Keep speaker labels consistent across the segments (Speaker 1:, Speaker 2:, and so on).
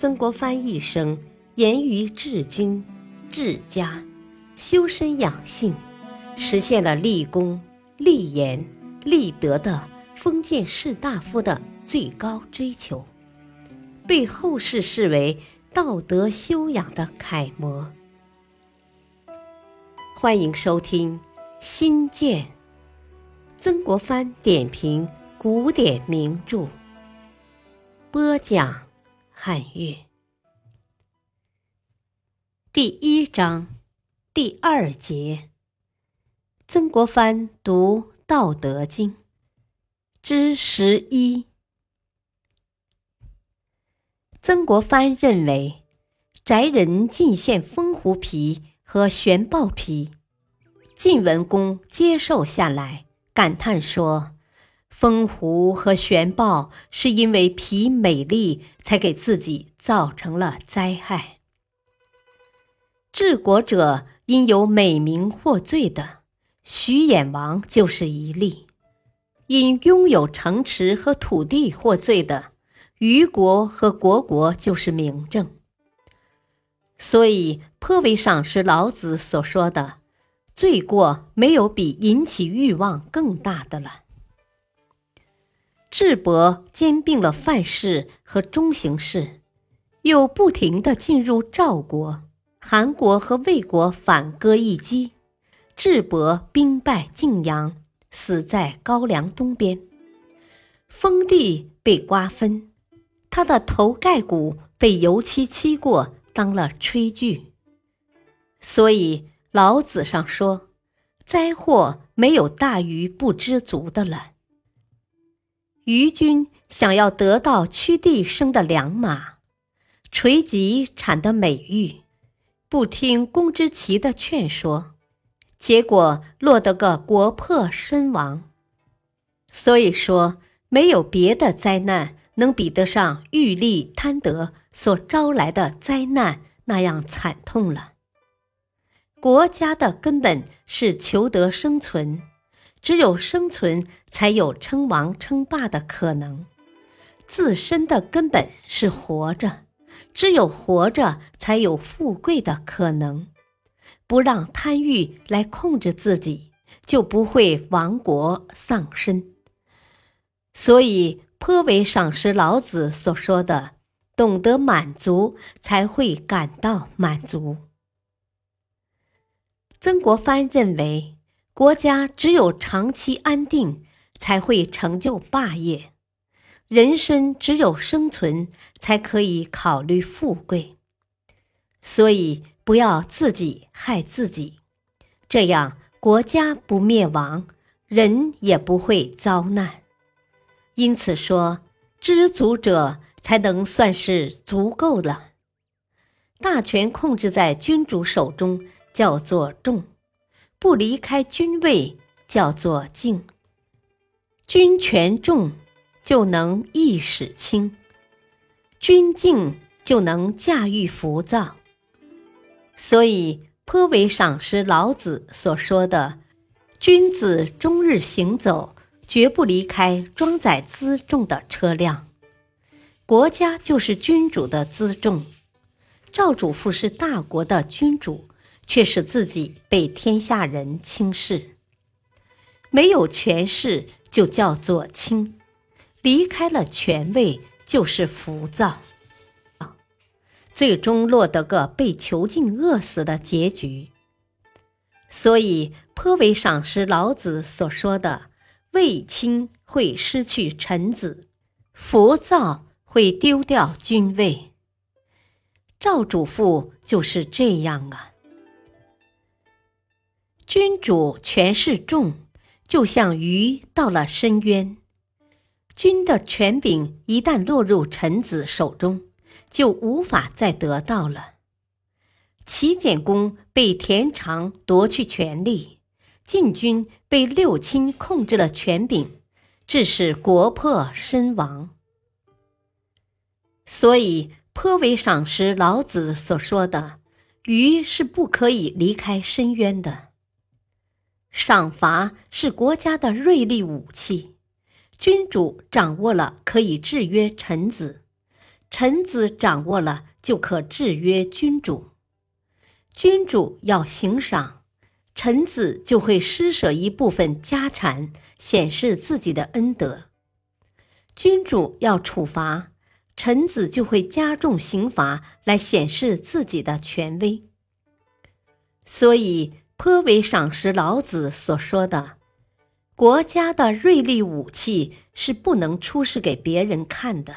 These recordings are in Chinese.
Speaker 1: 曾国藩一生严于治军、治家，修身养性，实现了立功、立言、立德的封建士大夫的最高追求，被后世视为道德修养的楷模。欢迎收听《新建》，曾国藩点评古典名著，播讲。汉乐第一章第二节，曾国藩读《道德经》之十一。曾国藩认为，宅人进献风狐皮和玄豹皮，晋文公接受下来，感叹说。风狐和玄豹是因为皮美丽，才给自己造成了灾害。治国者因有美名获罪的，徐衍王就是一例；因拥有城池和土地获罪的，虞国和虢国就是明证。所以颇为赏识老子所说的：“罪过没有比引起欲望更大的了。”智伯兼并了范氏和中行氏，又不停地进入赵国、韩国和魏国反戈一击。智伯兵败晋阳，死在高梁东边。封地被瓜分，他的头盖骨被油漆漆过，当了炊具。所以老子上说：“灾祸没有大于不知足的了。”虞军想要得到屈地生的良马，垂棘产的美玉，不听公之奇的劝说，结果落得个国破身亡。所以说，没有别的灾难能比得上欲利贪得所招来的灾难那样惨痛了。国家的根本是求得生存。只有生存，才有称王称霸的可能。自身的根本是活着，只有活着，才有富贵的可能。不让贪欲来控制自己，就不会亡国丧身。所以，颇为赏识老子所说的：“懂得满足，才会感到满足。”曾国藩认为。国家只有长期安定，才会成就霸业；人生只有生存，才可以考虑富贵。所以不要自己害自己，这样国家不灭亡，人也不会遭难。因此说，知足者才能算是足够了。大权控制在君主手中，叫做重。不离开君位叫做静，君权重就能意识轻，君静就能驾驭浮躁。所以颇为赏识老子所说的：“君子终日行走，绝不离开装载辎重的车辆。”国家就是君主的辎重，赵主父是大国的君主。却使自己被天下人轻视，没有权势就叫做轻，离开了权位就是浮躁，最终落得个被囚禁饿死的结局。所以颇为赏识老子所说的：“位轻会失去臣子，浮躁会丢掉君位。”赵主父就是这样啊。君主权势重，就像鱼到了深渊。君的权柄一旦落入臣子手中，就无法再得到了。齐简公被田常夺去权力，晋军被六亲控制了权柄，致使国破身亡。所以颇为赏识老子所说的：“鱼是不可以离开深渊的。”赏罚是国家的锐利武器，君主掌握了可以制约臣子，臣子掌握了就可制约君主；君主要行赏，臣子就会施舍一部分家产，显示自己的恩德；君主要处罚，臣子就会加重刑罚，来显示自己的权威。所以，颇为赏识老子所说的。国家的锐利武器是不能出示给别人看的。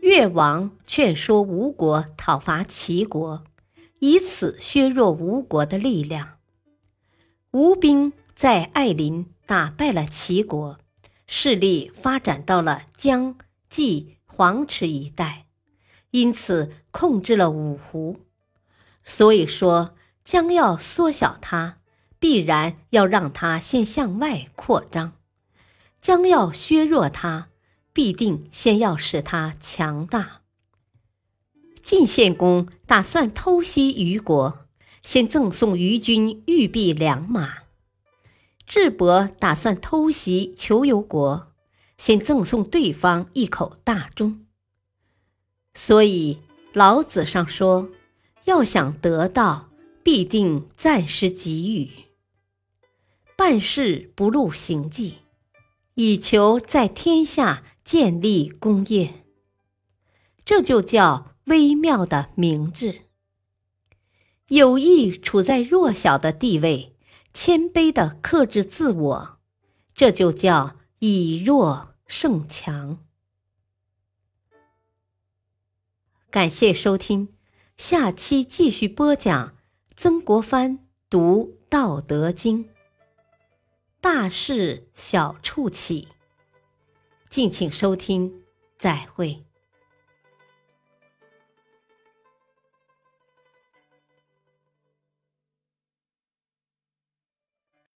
Speaker 1: 越王劝说吴国讨伐齐国，以此削弱吴国的力量。吴兵在艾林打败了齐国，势力发展到了江、冀、黄池一带，因此控制了五湖。所以说，将要缩小它。必然要让它先向外扩张，将要削弱它，必定先要使它强大。晋献公打算偷袭虞国，先赠送虞军玉璧两马；智伯打算偷袭求游国，先赠送对方一口大钟。所以老子上说，要想得到，必定暂时给予。办事不露行迹，以求在天下建立功业。这就叫微妙的明智。有意处在弱小的地位，谦卑的克制自我，这就叫以弱胜强。感谢收听，下期继续播讲曾国藩读《道德经》。大事小处起，敬请收听，再会。